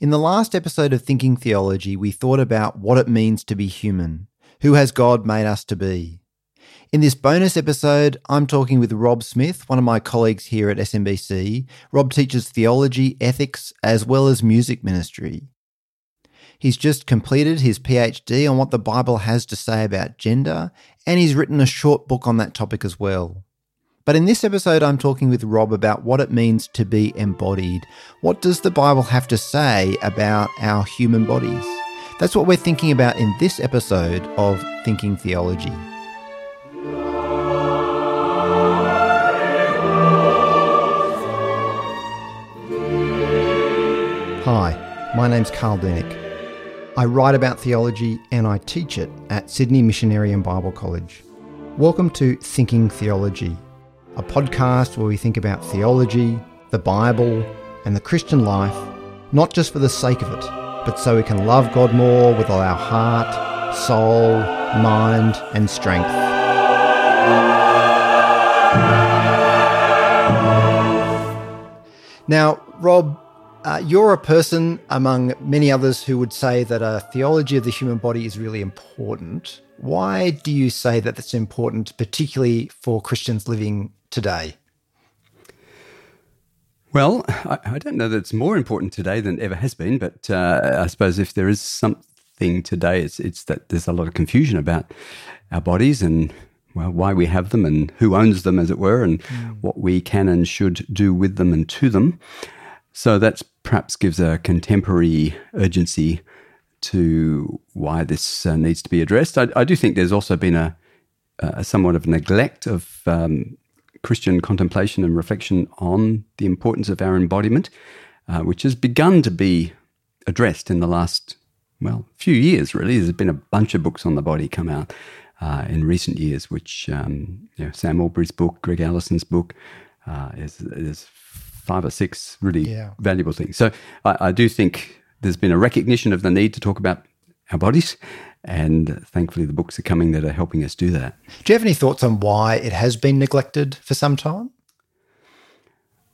In the last episode of Thinking Theology, we thought about what it means to be human. Who has God made us to be? In this bonus episode, I'm talking with Rob Smith, one of my colleagues here at SMBC. Rob teaches theology, ethics, as well as music ministry. He's just completed his PhD on what the Bible has to say about gender, and he's written a short book on that topic as well. But in this episode, I'm talking with Rob about what it means to be embodied. What does the Bible have to say about our human bodies? That's what we're thinking about in this episode of Thinking Theology. Hi, my name's Karl Deenick. I write about theology and I teach it at Sydney Missionary and Bible College. Welcome to Thinking Theology a podcast where we think about theology, the Bible, and the Christian life, not just for the sake of it, but so we can love God more with all our heart, soul, mind, and strength. Now, Rob, uh, you're a person among many others who would say that a theology of the human body is really important. Why do you say that that's important, particularly for Christians living today? Well, I, I, don't know that it's more important today than ever has been, but uh, I suppose if there is something today, it's, it's that there's a lot of confusion about our bodies and well, why we have them and who owns them, as it were, and mm. what we can and should do with them and to them. So that perhaps gives a contemporary urgency to why this uh, needs to be addressed. I, I, do think there's also been a, a somewhat of neglect of um, Christian contemplation and reflection on the importance of our embodiment, uh, which has begun to be addressed in the last, well, few years, really. There's been a bunch of books on the body come out uh, in recent years, which um, you know, Sam Allberry's book, Greg Allison's book, uh, is, is five or six really yeah. valuable things. So I, I do think there's been a recognition of the need to talk about our bodies and thankfully, the books are coming that are helping us do that. Do you have any thoughts on why it has been neglected for some time?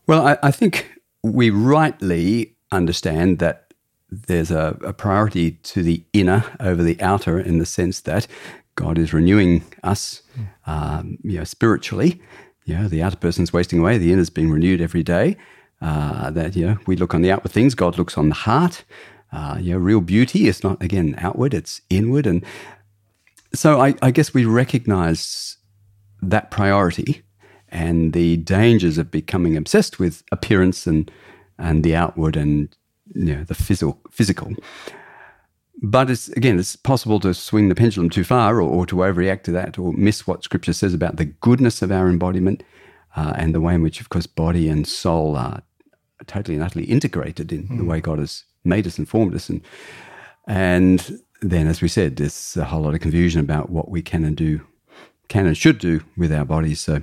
Well, I, I think we rightly understand that there's a, a, priority to the inner over the outer in the sense that God is renewing us, um, you know, spiritually. You know, the outer person's wasting away, the inner's being renewed every day. Uh, that you know, we look on the outward things, God looks on the heart uh, know, real beauty is not again outward; it's inward, and so I, I guess we recognise that priority and the dangers of becoming obsessed with appearance and and the outward and you know the physical physical. But it's again, it's possible to swing the pendulum too far or, or to overreact to that or miss what Scripture says about the goodness of our embodiment uh, and the way in which, of course, body and soul are totally and utterly integrated in mm. the hmm. way God has made us and formed us. And, and then, as we said, there's a whole lot of confusion about what we can and do, can and should do with our bodies. So,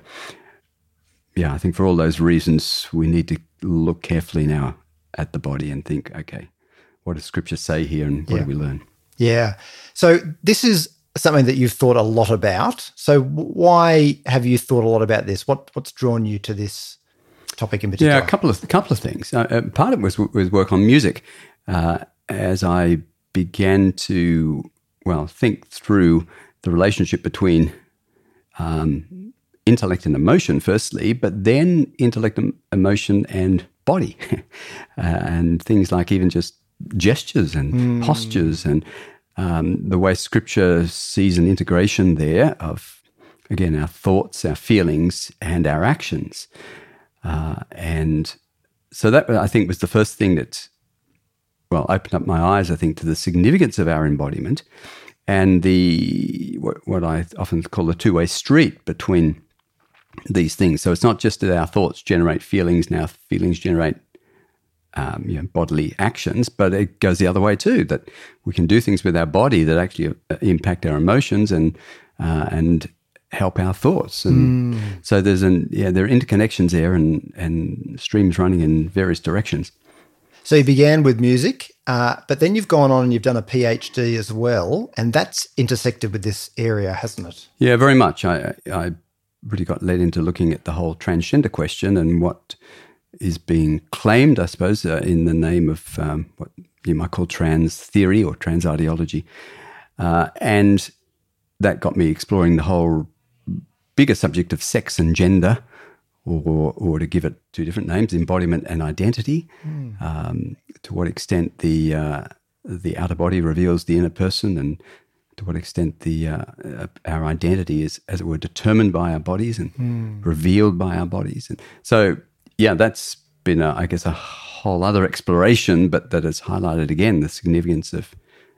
yeah, I think for all those reasons, we need to look carefully now at the body and think, okay, what does Scripture say here, and what yeah. do we learn? Yeah. So this is something that you've thought a lot about. So why have you thought a lot about this? What what's drawn you to this topic in particular? Yeah, a couple of a couple of things. Uh, uh, part of it was was work on music. Uh, as I began to well think through the relationship between um, intellect and emotion, firstly, but then intellect, emotion, and body, uh, and things like even just gestures and mm. postures and um, the way Scripture sees an integration there of again our thoughts, our feelings, and our actions. Uh, and so that I think was the first thing that, well, opened up my eyes, I think, to the significance of our embodiment and the what, what I often call the two way street between these things. So it's not just that our thoughts generate feelings, now feelings generate um, you know, bodily actions, but it goes the other way too. That we can do things with our body that actually uh, impact our emotions and uh, and help our thoughts. And mm. so there's an yeah, there are interconnections there and and streams running in various directions. So you began with music, uh, but then you've gone on and you've done a PhD as well, and that's intersected with this area, hasn't it? Yeah, very much. I I really got led into looking at the whole transgender question and what is being claimed, I suppose, uh, in the name of um, what you might call trans theory or trans ideology. Uh, and that got me exploring the whole bigger subject of sex and gender, or, or to give it two different names, embodiment and identity. Mm. Um, to what extent the uh, the outer body reveals the inner person, and to what extent the uh, uh, our identity is, as it were, determined by our bodies and mm. revealed by our bodies. And so, yeah, that's been, a, I guess, a whole other exploration, but that has highlighted again the significance of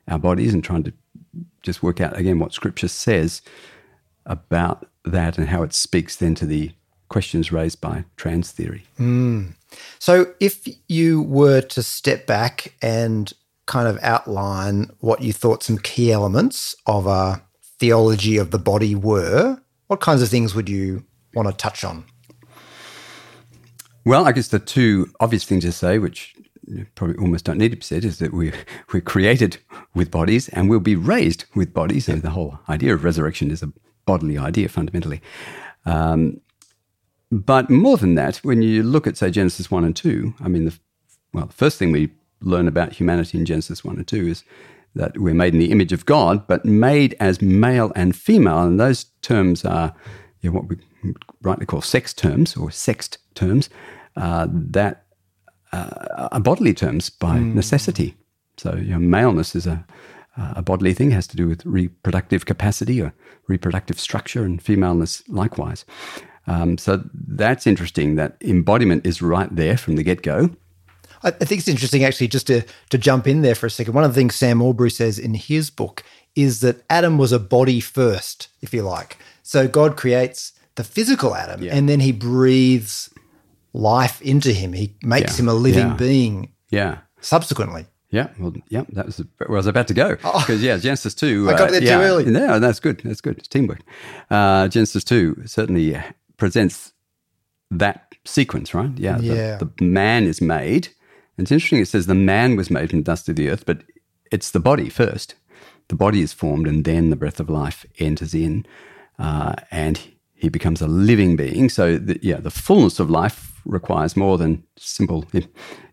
our bodies and trying to just work out again what Scripture says about that and how it speaks then to the questions raised by trans theory. Mm. So, if you were to step back and kind of outline what you thought some key elements of a theology of the body were, what kinds of things would you want to touch on? Well, I guess the two obvious things to say, which probably almost don't need to be said, is that we're, we're created with bodies and we'll be raised with bodies. And the whole idea of resurrection is a bodily idea fundamentally. Um, but more than that, when you look at, say, Genesis 1 and 2, I mean, the, well, the first thing we learn about humanity in Genesis 1 and 2 is that we're made in the image of God, but made as male and female. And those terms are you know, what we rightly call sex terms or sexed terms uh, that uh, are bodily terms by mm. necessity. So, you know, maleness is a, a bodily thing, it has to do with reproductive capacity or reproductive structure, and femaleness likewise. Um, so that's interesting that embodiment is right there from the get go. I think it's interesting, actually, just to, to jump in there for a second. One of the things Sam Allberry says in his book is that Adam was a body first, if you like. So God creates the physical Adam yeah. and then he breathes life into him. He makes yeah. him a living yeah. being. Yeah. Subsequently. Yeah, well, yeah, that was where I was about to go because oh, yeah, Genesis two. I got there yeah, too early. No, that's good. That's good. It's teamwork. Uh, Genesis two certainly presents that sequence, right? Yeah, yeah. The, the, man is made. And it's interesting. It says the man was made from the dust of the earth, but it's the body first. The body is formed, and then the breath of life enters in, uh, and he becomes a living being. So, the, yeah, the fullness of life requires more than simple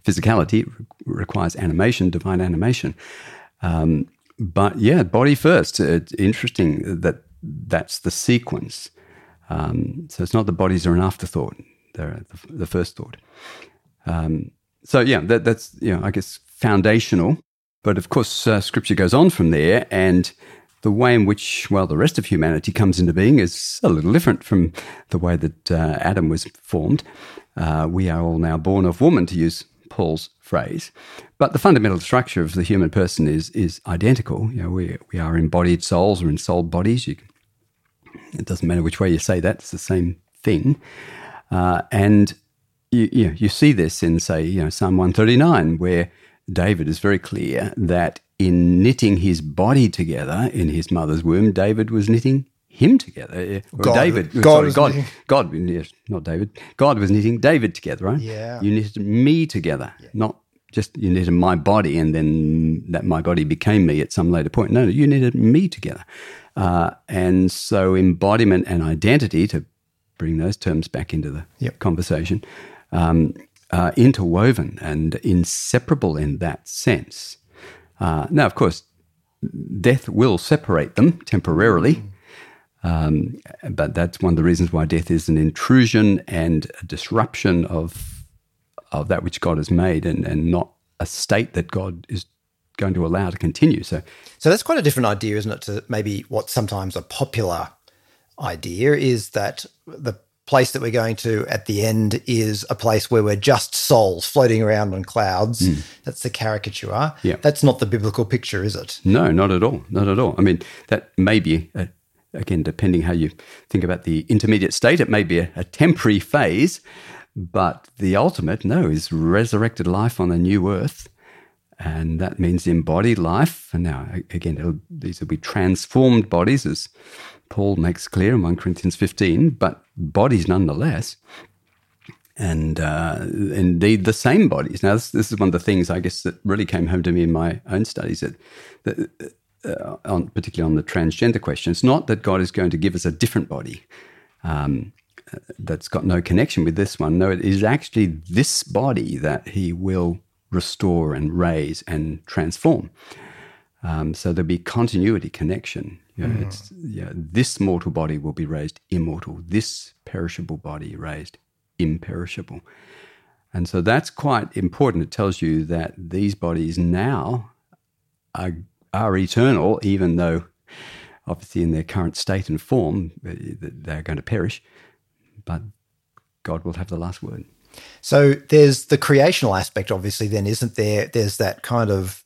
physicality. It requires animation, divine animation. Um, but yeah, body first. It's interesting that that's the sequence. Um, so it's not the bodies are an afterthought; they're the, the first thought. Um, so yeah, that, that's you know, I guess foundational. But of course, uh, Scripture goes on from there, and the way in which, well, the rest of humanity comes into being is a little different from the way that uh, Adam was formed. Uh, we are all now born of woman, to use Paul's phrase. But the fundamental structure of the human person is is identical. You know, we we are embodied souls or ensouled bodies. You can, it doesn't matter which way you say that; it's the same thing. Uh, and you, you, know, you see this in, say, you know, Psalm one thirty nine, where David is very clear that in knitting his body together in his mother's womb, David was knitting him together. God, David, God, sorry, God, God, yes, not David. God was knitting David together, right? Yeah. You knitted me together, yeah. not just you knitted my body and then that my body became me at some later point. No, you needed me together. Uh, and so embodiment and identity, to bring those terms back into the yep. conversation, um, uh, interwoven and inseparable in that sense. Uh, now, of course, death will separate them temporarily. Mm. Um, but that's one of the reasons why death is an intrusion and a disruption of of that which God has made, and, and not a state that God is going to allow to continue. So, so that's quite a different idea, isn't it? To maybe what sometimes a popular idea is that the place that we're going to at the end is a place where we're just souls floating around on clouds. Mm. That's the caricature. Yeah. That's not the biblical picture, is it? No, not at all. Not at all. I mean, that may be, a, again, depending how you think about the intermediate state, it may be a, a temporary phase, but the ultimate, no, is resurrected life on a new earth. And that means embodied life. And now, again, these will be transformed bodies, as Paul makes clear in 1 Corinthians 15, but bodies nonetheless. And uh, indeed, the same bodies. Now, this, this, is one of the things I guess that really came home to me in my own studies, that, that uh, on, particularly on the transgender question. It's not that God is going to give us a different body um, that's got no connection with this one. No, it is actually this body that He will restore and raise and transform. Um, so there'll be continuity, connection. You know, mm. it's, you know, this mortal body will be raised immortal. This perishable body raised imperishable. And so that's quite important. It tells you that these bodies now are, are eternal, even though obviously in their current state and form they're going to perish. But God will have the last word. So there's the creational aspect, obviously, then, isn't there? There's that kind of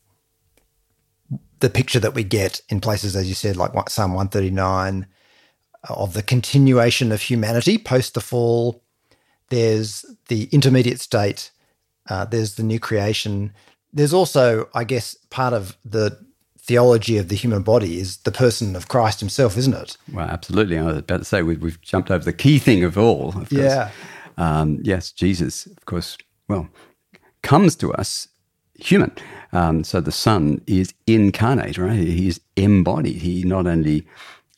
the picture that we get in places, as you said, like Psalm 139, of the continuation of humanity post the fall. There's the intermediate state. Uh, there's the new creation. There's also, I guess, part of the theology of the human body is the person of Christ himself, isn't it? Well, absolutely. I was about to say we've, we've jumped over the key thing of all. Of yeah. Um, yes, Jesus, of course, well, comes to us human. Um, so the Son is incarnate, right? He is embodied. He not only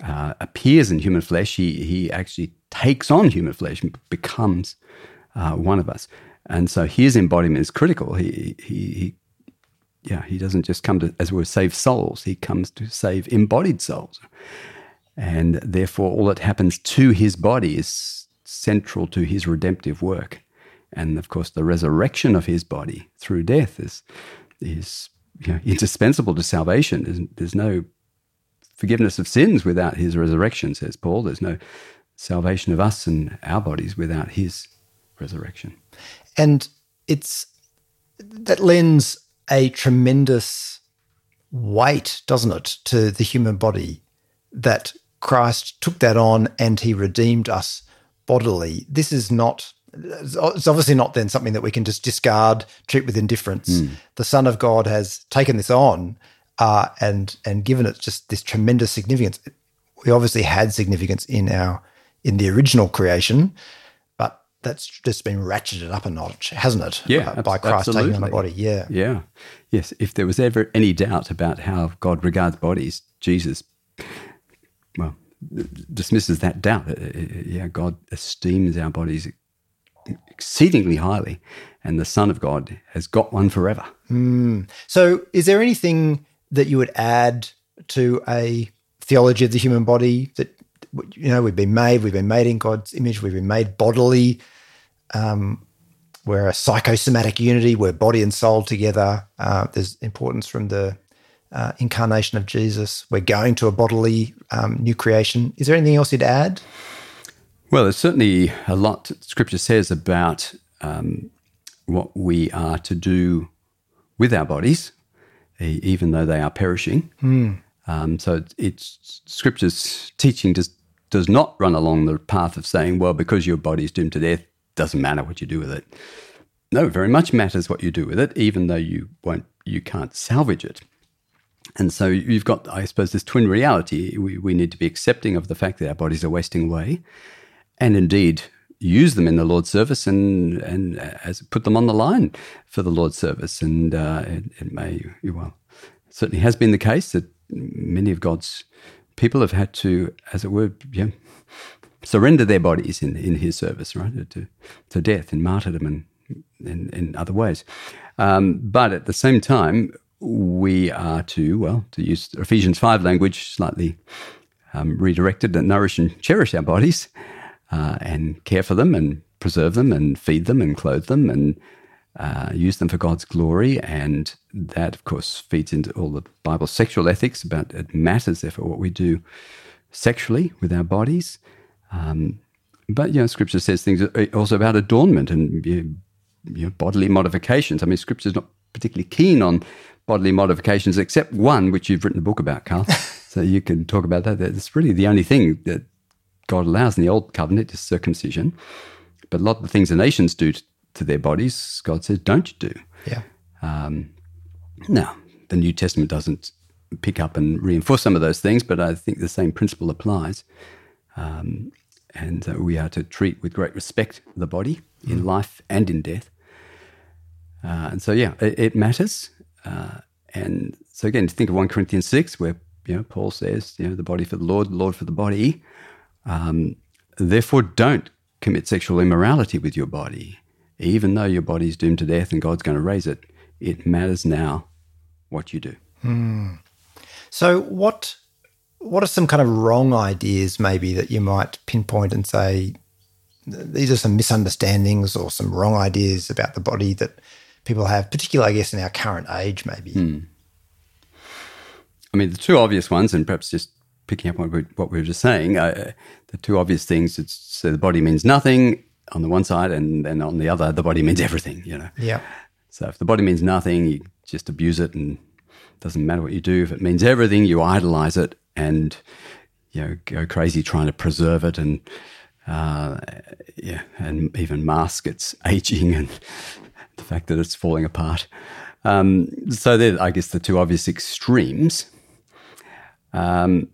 uh, appears in human flesh, he, he actually takes on human flesh and becomes uh, one of us. And so his embodiment is critical. He, he, he, yeah, he doesn't just come to, as it were, save souls. He comes to save embodied souls. And therefore, all that happens to his body is central to his redemptive work. And of course, the resurrection of his body through death is, is you know, indispensable to salvation. There's, there's no forgiveness of sins without his resurrection, says Paul. There's no salvation of us and our bodies without his resurrection. And it's that lends a tremendous weight, doesn't it, to the human body that Christ took that on and he redeemed us bodily. This is not it's obviously not then something that we can just discard, treat with indifference. Mm. The Son of God has taken this on uh, and and given it just this tremendous significance. We obviously had significance in our in the original creation, that's just been ratcheted up a notch, hasn't it? Yeah, uh, by Christ absolutely. taking on a body. Yeah, yeah, yes. If there was ever any doubt about how God regards bodies, Jesus, well, dismisses that doubt. Uh, uh, yeah, God esteems our bodies exceedingly highly, and the Son of God has got one forever. Mm. So, is there anything that you would add to a theology of the human body that you know we've been made we've been made in god's image we've been made bodily. Um, we're a psychosomatic unity we're body and soul together. Uh, there's importance from the uh, incarnation of jesus. We're going to a bodily um, new creation. Is there anything else you'd add? Well there's certainly a lot scripture says about um, what we are to do with our bodies even though they are perishing. Mm. Um, so it's scripture's teaching does does not run along the path of saying, well, because your body is doomed to death, doesn't matter what you do with it. No, very much matters what you do with it, even though you won't, you can't salvage it. And so you've got, I suppose, this twin reality. We, we need to be accepting of the fact that our bodies are wasting away, and indeed use them in the Lord's service and and as put them on the line for the Lord's service. And uh, it, it, may well certainly has been the case that many of God's people have had to, as it were, yeah, surrender their bodies in in His service, right, to to death and martyrdom and in, in other ways. Um, but at the same time, we are to well to use Ephesians five language slightly. Um, redirected and nourish and cherish our bodies, uh, and care for them and preserve them and feed them and clothe them and uh, use them for God's glory. And that, of course, feeds into all the Bible sexual ethics about it matters, therefore, what we do sexually with our bodies. Um, but, you know, Scripture says things also about adornment and you know, bodily modifications. I mean, Scripture's not particularly keen on bodily modifications, except one, which you've written a book about, Karl. so you can talk about that. It's really the only thing that God allows in the old covenant is circumcision. But a lot of the things the nations do to their bodies, God says, don't you do. Yeah. Um, now, the New Testament doesn't pick up and reinforce some of those things, but I think the same principle applies. Um, and uh, we are to treat with great respect the body in mm. life and in death. Uh, and so, yeah, it, it matters. Uh, and so, again, to think of 1 Corinthians 6, where you know, Paul says, you know, the body for the Lord, the Lord for the body. Um, therefore, don't commit sexual immorality with your body, even though your body is doomed to death and God's going to raise it It matters now what you do. So, what what are some kind of wrong ideas maybe that you might pinpoint and say these are some misunderstandings or some wrong ideas about the body that people have, particularly, I guess, in our current age, maybe? I mean, the two obvious ones, and perhaps just picking up on what we, what we were just saying, uh, the two obvious things. It's so the body means nothing on the one side, and then on the other, the body means everything. You know. Yeah. So if the body means nothing, you just abuse it, and it doesn't matter what you do. If it means everything, you idolize it, and you know go crazy trying to preserve it, and uh, yeah, and even mask its aging and the fact that it's falling apart. Um, so they're, I guess, the two obvious extremes. Um,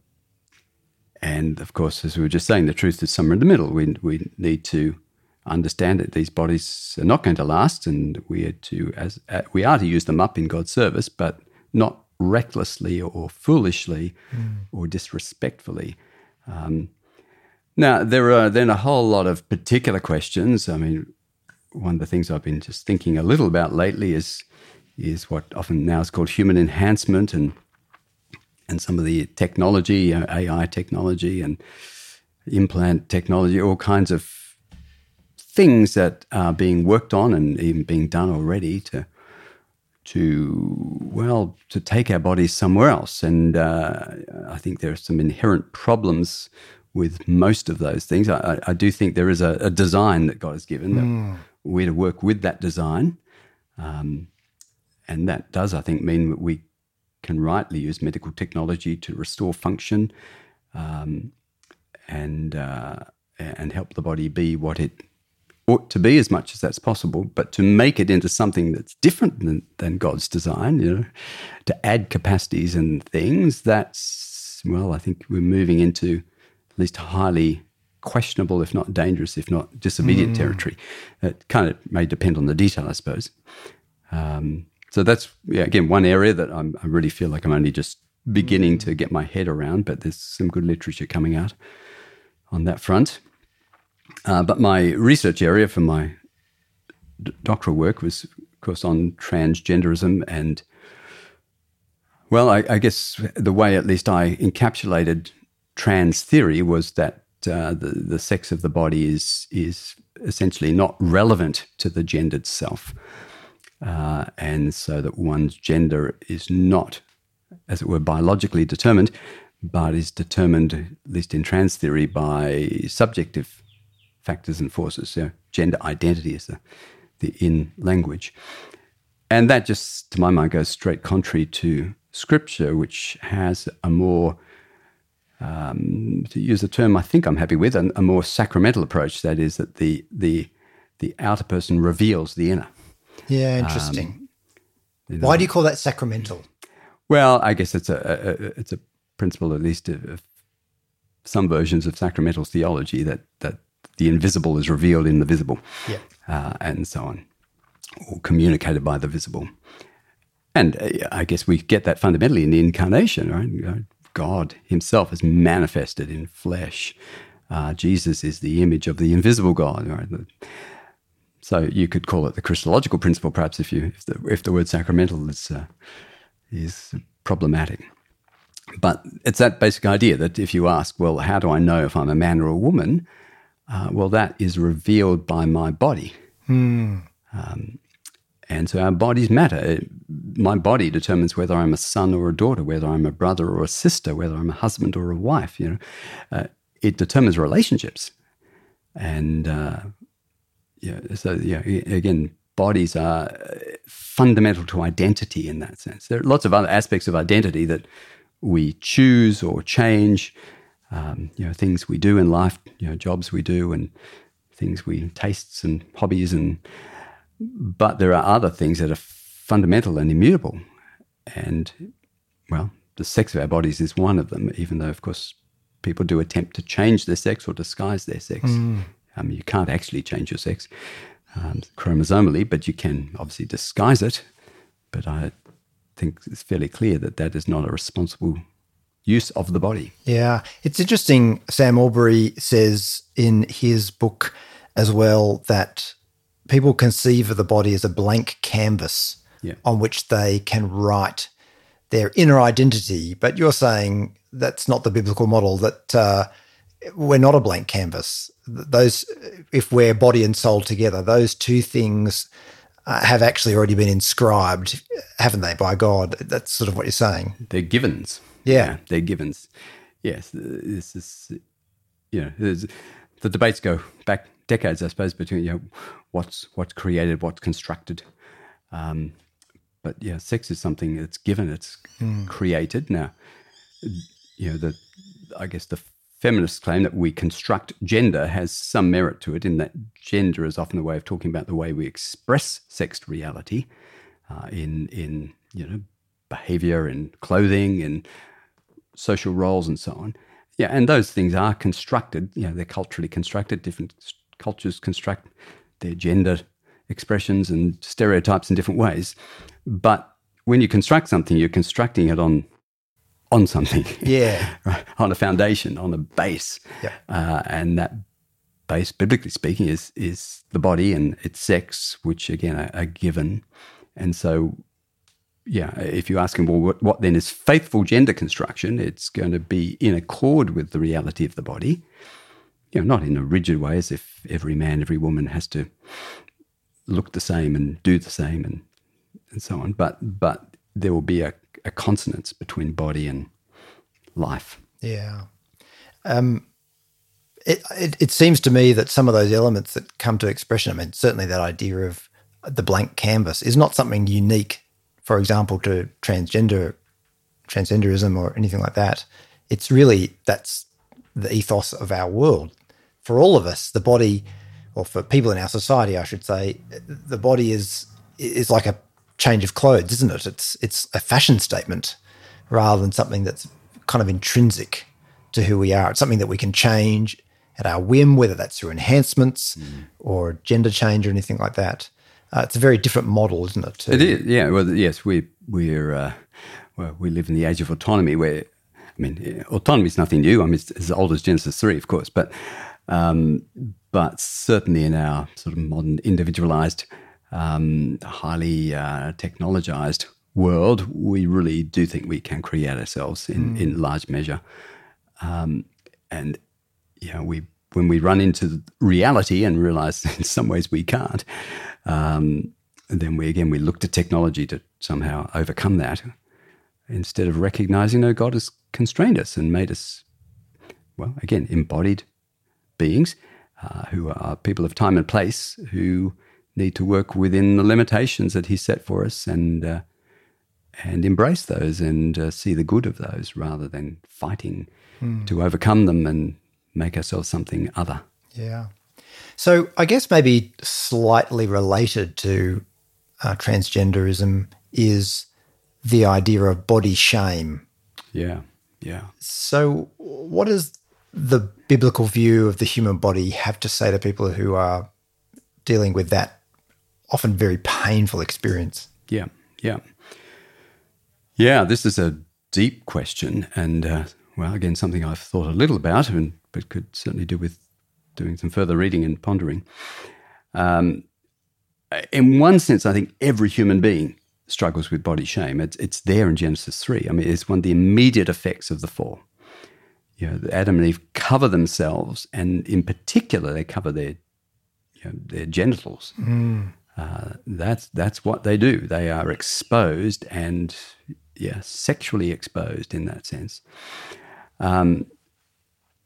and of course, as we were just saying, the truth is somewhere in the middle. We, we need to understand that these bodies are not going to last, and we are to as uh, we are to use them up in God's service, but not recklessly or foolishly or disrespectfully. Um, now there are then a whole lot of particular questions. I mean, one of the things I've been just thinking a little about lately is is what often now is called human enhancement and and some of the technology, AI technology and implant technology, all kinds of things that are being worked on and even being done already to to well to take our bodies somewhere else. And uh, I think there are some inherent problems with most of those things. I, I- do think there is a, a design that God has given that we're to work with that design. Um, and that does, I think, mean that we can rightly use medical technology to restore function um, and uh, and help the body be what it ought to be as much as that's possible. But to make it into something that's different than, than God's design, you know, to add capacities and things, that's well, I think we're moving into at least highly questionable, if not dangerous, if not disobedient territory. It kind of may depend on the detail, I suppose. Um, so that's yeah, again one area that I'm, I really feel like I'm only just beginning to get my head around, but there's some good literature coming out on that front. Uh, but my research area for my d- doctoral work was, of course, on transgenderism and, well, I, I guess the way at least I encapsulated trans theory was that uh, the the sex of the body is is essentially not relevant to the gendered self, uh, and so that one's gender is not, as it were, biologically determined, but is determined, at least in trans theory, by subjective factors and forces. So gender identity is the, the in language. And that just, to my mind, goes straight contrary to scripture, which has a more, um, to use a term I think I'm happy with, a, a more sacramental approach. That is, that the, the, the outer person reveals the inner. Yeah, interesting. Why do you call that sacramental? Well, I guess it's a, a a- it's a principle, at least of, of some versions of sacramental theology, that that the invisible is revealed in the visible, Yeah. uh, and so on, or communicated by the visible. And uh, I guess we get that fundamentally in the incarnation, right? God Himself is manifested in flesh. Uh, Jesus is the image of the invisible God, right? So you could call it the Christological principle, perhaps, if you if the, if the word sacramental is uh, is problematic. But it's that basic idea that if you ask, well, how do I know if I'm a man or a woman? Uh, well, that is revealed by my body. Um, and so our bodies matter. It- my body determines whether I'm a son or a daughter, whether I'm a brother or a sister, whether I'm a husband or a wife. You know, uh, it determines relationships, and uh, yeah. So yeah, again, bodies are uh, fundamental to identity in that sense. There are lots of other aspects of identity that we choose or change. Um, you know, things we do in life, you know, jobs we do, and things we tastes and hobbies, and but there are other things that are fundamental and immutable. And well, the sex of our bodies is one of them. Even though, of course, people do attempt to change their sex or disguise their sex. Um, you can't actually change your sex um, chromosomally, but you can obviously disguise it. But I think it's fairly clear that that is not a responsible use of the body. Yeah. It's interesting. Sam Allberry says in his book as well that people conceive of the body as a blank canvas Yeah. on which they can write their inner identity. But you're saying that's not the biblical model, that uh, we're not a blank canvas. Those, if we're body and soul together, those two things uh, have actually already been inscribed, haven't they, by God? That's sort of what you're saying. They're givens. Yeah. they're givens. Yes, this is, you know, there's- the debates go back decades, I suppose, between you know what's what's created, what's constructed. Um, but yeah, sex is something that's given, it's created. Now, you know, the I guess the feminists claim that we construct gender has some merit to it in that gender is often a way of talking about the way we express sexed reality uh, in in you know behavior and clothing and social roles and so on. Yeah, and those things are constructed. You know, they're culturally constructed. Different cultures construct their gender expressions and stereotypes in different ways. But when you construct something, you're constructing it on on something, Yeah. right? on a foundation, on a base, Yep. uh, and that base, biblically speaking, is is the body and its sex, which again are, are given. And so, yeah, if you ask him, well, what, what then is faithful gender construction? It's going to be in accord with the reality of the body. You know, not in a rigid way, as if every man, every woman has to look the same and do the same and and so on. But but there will be a, a consonance between body and life. Yeah. Um, it, it, it seems to me that some of those elements that come to expression, I mean, certainly that idea of the blank canvas is not something unique, for example, to transgender, transgenderism or anything like that. It's really, that's the ethos of our world. For all of us, the body, or for people in our society, I should say, the body is is like a change of clothes, isn't it? It's it's a fashion statement rather than something that's kind of intrinsic to who we are. It's something that we can change at our whim, whether that's through enhancements mm. or gender change or anything like that. Uh, it's a very different model, isn't it? to- It is, yeah. Well, yes, we we're uh, well, we live in the age of autonomy, where I mean, autonomy is nothing new. I mean, it's as old as Genesis three, of course, but um, but certainly in our sort of modern, individualized, um, highly uh, technologized world, we really do think we can create ourselves in in large measure, um, and yeah, we when we run into reality and realize in some ways we can't, um, then we again we look to technology to somehow overcome that, instead of recognizing no God has constrained us and made us, well, again embodied beings uh, who are people of time and place who need to work within the limitations that He set for us and. Uh, and embrace those and uh, see the good of those rather than fighting to overcome them and make ourselves something other. Yeah. So I guess maybe slightly related to uh, transgenderism is the idea of body shame. Yeah, yeah. So, what does the biblical view of the human body have to say to people who are dealing with that often very painful experience? Yeah, yeah. Yeah, this is a deep question, and uh, well, again, something I've thought a little about, and but could certainly do with doing some further reading and pondering. Um, in one sense, I think every human being struggles with body shame. It's it's there in Genesis three. I mean, it's one of the immediate effects of the fall. You know, Adam and Eve cover themselves, and in particular, they cover their you know, their genitals. Uh, that's that's what they do. They are exposed and yeah, sexually exposed in that sense. Um,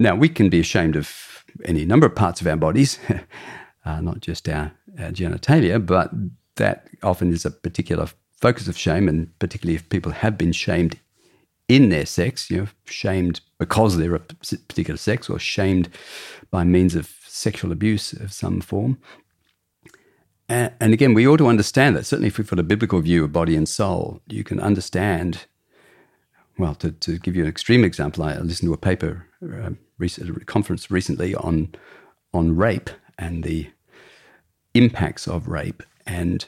now we can be ashamed of any number of parts of our bodies, uh, not just our, our genitalia, but that often is a particular focus of shame, and particularly if people have been shamed in their sex, you know, shamed because they're a particular sex, or shamed by means of sexual abuse of some form. And, again, we ought to understand that. Certainly, if we've got a biblical view of body and soul, you can understand. Well, to, to give you an extreme example, I listened to a paper uh, a conference recently on on rape and the impacts of rape, and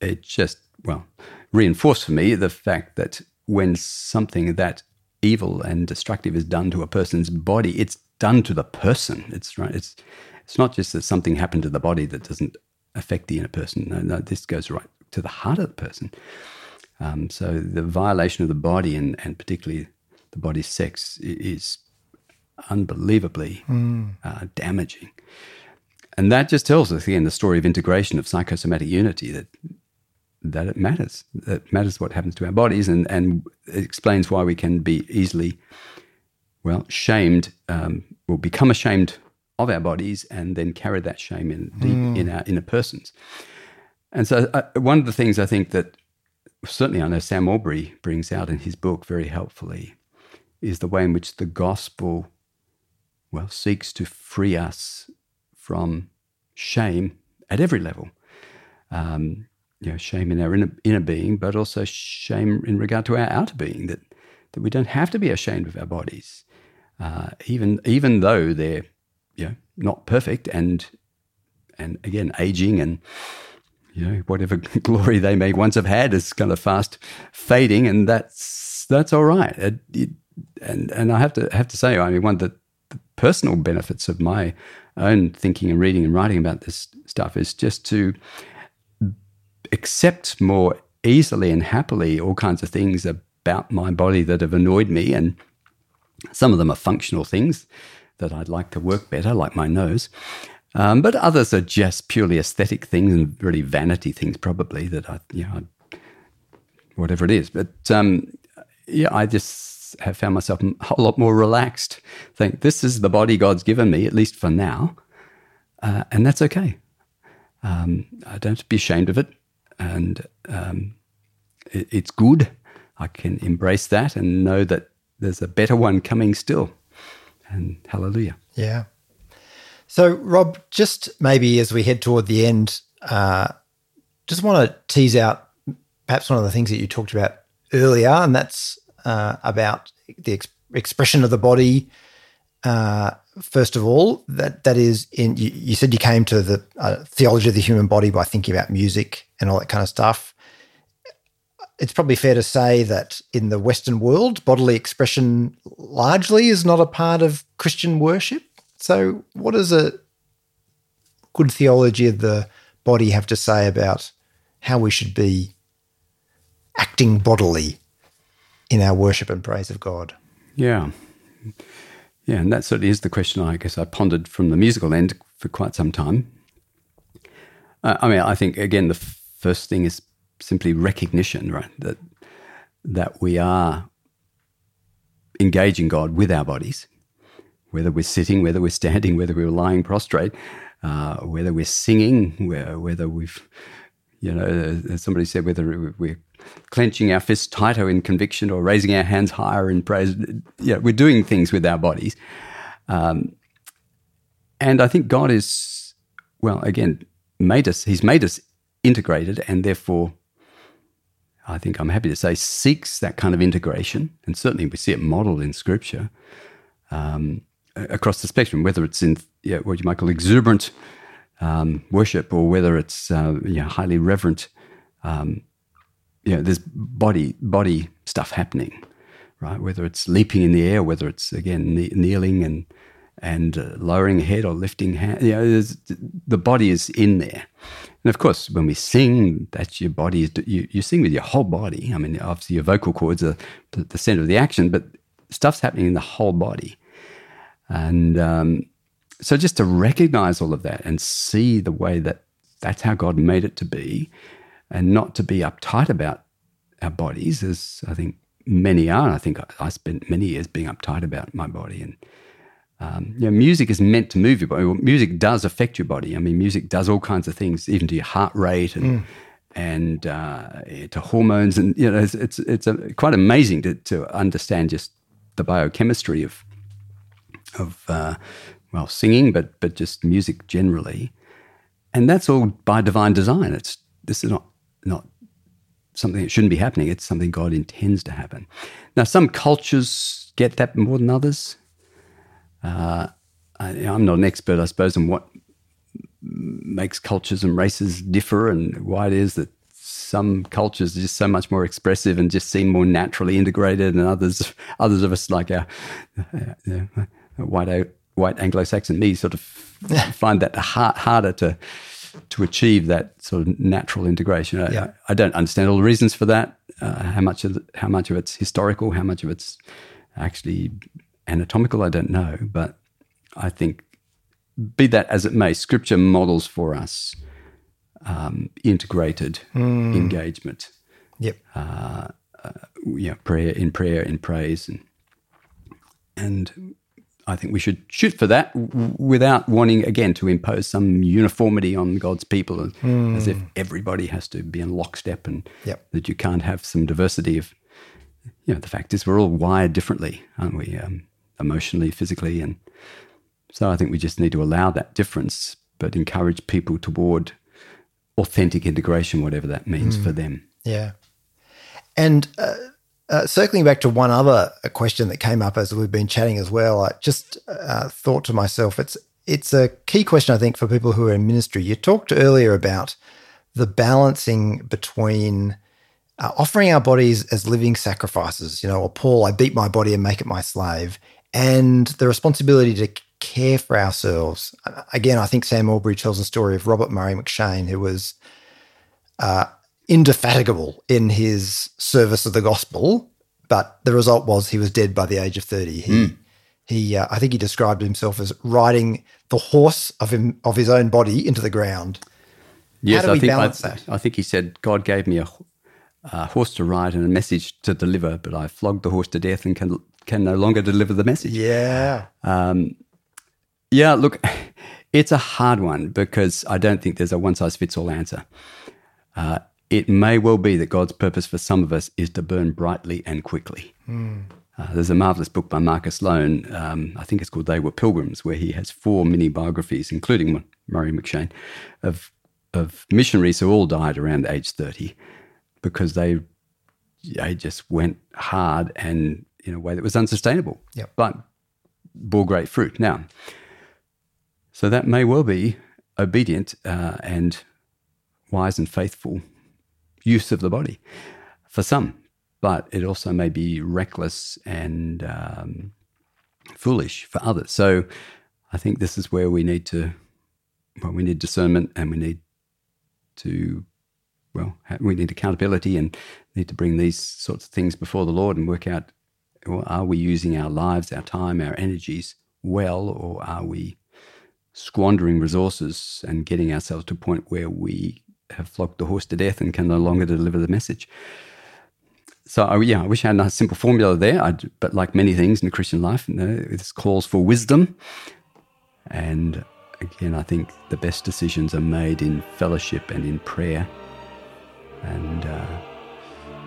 it just well reinforced for me the fact that when something that evil and destructive is done to a person's body, it's done to the person. It's right. It's it's not just that something happened to the body that doesn't affect the inner person. No, no, this goes right to the heart of the person. Um, so the violation of the body and, and particularly the body's sex is unbelievably mm. uh, damaging. And that just tells us again the story of integration of psychosomatic unity that that it matters. It matters what happens to our bodies, and and explains why we can be easily, well, shamed um, or become ashamed of our bodies, and then carry that shame in deep mm. in our inner persons. And so, uh, one of the things I think that certainly I know Sam Allberry brings out in his book very helpfully is the way in which the gospel, well, seeks to free us from shame at every level. Um, you know, shame in our inner, inner being, but also shame in regard to our outer being, that, that we don't have to be ashamed of our bodies, uh, even, even though they're you know, not perfect and, and again, aging and you know, whatever glory they may once have had is kind of fast fading, and that's that's all right. It, it, and and I have to have to say, I mean, one of the, personal benefits of my own thinking and reading and writing about this stuff is just to accept more easily and happily all kinds of things about my body that have annoyed me, and some of them are functional things that I'd like to work better, like my nose. Um, but others are just purely aesthetic things and really vanity things, probably that I, you know, whatever it is. But um, yeah, I just have found myself a whole lot more relaxed. Think this is the body God's given me, at least for now, uh, and that's okay. Um, I don't be ashamed of it, and um, it, it's good. I can embrace that and know that there's a better one coming still. And hallelujah. Yeah. So, Rob, just maybe as we head toward the end, uh, just want to tease out perhaps one of the things that you talked about earlier, and that's uh, about the ex- expression of the body. Uh, first of all, that that is in. You, you said you came to the uh, theology of the human body by thinking about music and all that kind of stuff. It's probably fair to say that in the Western world, bodily expression largely is not a part of Christian worship. So, what does a good theology of the body have to say about how we should be acting bodily in our worship and praise of God? Yeah. Yeah, and that certainly is the question I guess I pondered from the musical end for quite some time. Uh, I mean, I think again the first thing is simply recognition, right? That that we are engaging God with our bodies, whether we're sitting, whether we're standing, whether we're lying prostrate, uh, whether we're singing, whether we've, you know, as somebody said, whether we're clenching our fists tighter in conviction or raising our hands higher in praise. Yeah, we're doing things with our bodies. Um, and I think God is, well, again, made us, He's made us integrated and therefore I think I'm happy to say seeks that kind of integration, and certainly we see it modeled in Scripture. Um, across the spectrum, whether it's in what you might call exuberant um, worship or whether it's uh, you know, highly reverent. Um, you know, there's body body stuff happening, right? Whether it's leaping in the air, whether it's again kneeling and and uh, lowering head or lifting hand. You know, the body is in there. And of course, when we sing, that's your body. Is, you, you sing with your whole body. I mean, obviously, your vocal cords are the, the center of the action, but stuff's happening in the whole body. And um, so just to recognize all of that and see the way that that's how God made it to be, and not to be uptight about our bodies, as I think many are. I think I, spent many years being uptight about my body. And um, you know, music is meant to move your body. Well, music does affect your body. I mean, music does all kinds of things, even to your heart rate and. Mm. And uh, to hormones, and you know, it's it's, it's a, quite amazing to, to understand just the biochemistry of of uh, well singing, but but just music generally, and that's all by divine design. It's this is not not something that shouldn't be happening. It's something God intends to happen. Now, some cultures get that more than others. Uh, I, am not an expert, I suppose, on what makes cultures and races differ and why it is that some cultures are just so much more expressive and just seem more naturally integrated, and others, others of us like our, uh, white white Anglo-Saxon me sort of find that hard, harder to to achieve that sort of natural integration. I, Yeah. I don't understand all the reasons for that. Uh, how much of how much of it's historical, how much of it's actually anatomical, I don't know. But I think, be that as it may, Scripture models for us um, integrated engagement. Yep. You know, prayer in prayer in praise, and and I think we should shoot for that w- without wanting again to impose some uniformity on God's people, as, as if everybody has to be in lockstep, and Yep. that you can't have some diversity of. You know, the fact is we're all wired differently, aren't we? Um, emotionally, physically, and so I think we just need to allow that difference, but encourage people toward authentic integration, whatever that means for them. Yeah. And uh, uh, circling back to one other uh, question that came up as we've been chatting as well, I just uh, thought to myself, it's it's a key question I think for people who are in ministry. You talked earlier about the balancing between uh, offering our bodies as living sacrifices, you know, or Paul, I beat my body and make it my slave, and the responsibility to care for ourselves. Uh, Again, I think Sam Allberry tells the story of Robert Murray M'Cheyne, who was indefatigable in his service of the gospel, but the result was he was dead by the age of 30. He, he uh, I think he described himself as riding the horse of him of his own body into the ground. Yes, do I we think balance I, that? I think he said God gave me a horse to ride and a message to deliver, but I flogged the horse to death and can can no longer deliver the message. Yeah. Yeah, look, it's a hard one because I don't think there's a one size fits all answer. Uh, it may well be that God's purpose for some of us is to burn brightly and quickly. Uh, there's a marvelous book by Marcus Loane, um, I think it's called They Were Pilgrims, where he has four mini biographies, including Mu- Murray M'Cheyne, of, of missionaries who all died around age 30 because they, they just went hard and in a way that was unsustainable, Yep. but bore great fruit. Now, so that may well be obedient uh, and wise and faithful use of the body for some, but it also may be reckless and um, foolish for others. So I think this is where we need to, well, we need discernment and we need to, well, we need accountability and need to bring these sorts of things before the Lord and work out well, are we using our lives, our time, our energies well, or are we squandering resources and getting ourselves to a point where we have flogged the horse to death and can no longer deliver the message? So, I- yeah, I wish I had a simple formula there. I'd, but like many things in the Christian life, you know, this calls for wisdom. And again, I think the best decisions are made in fellowship and in prayer. And uh,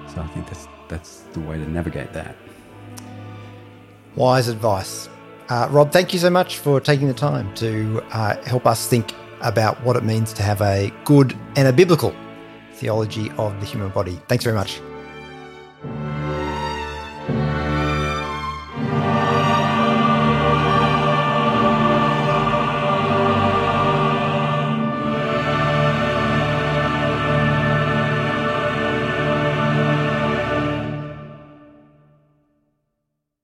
so I think that's that's the way to navigate that. Wise advice. Uh, Rob, thank you so much for taking the time to uh, help us think about what it means to have a good and a biblical theology of the human body. Thanks very much.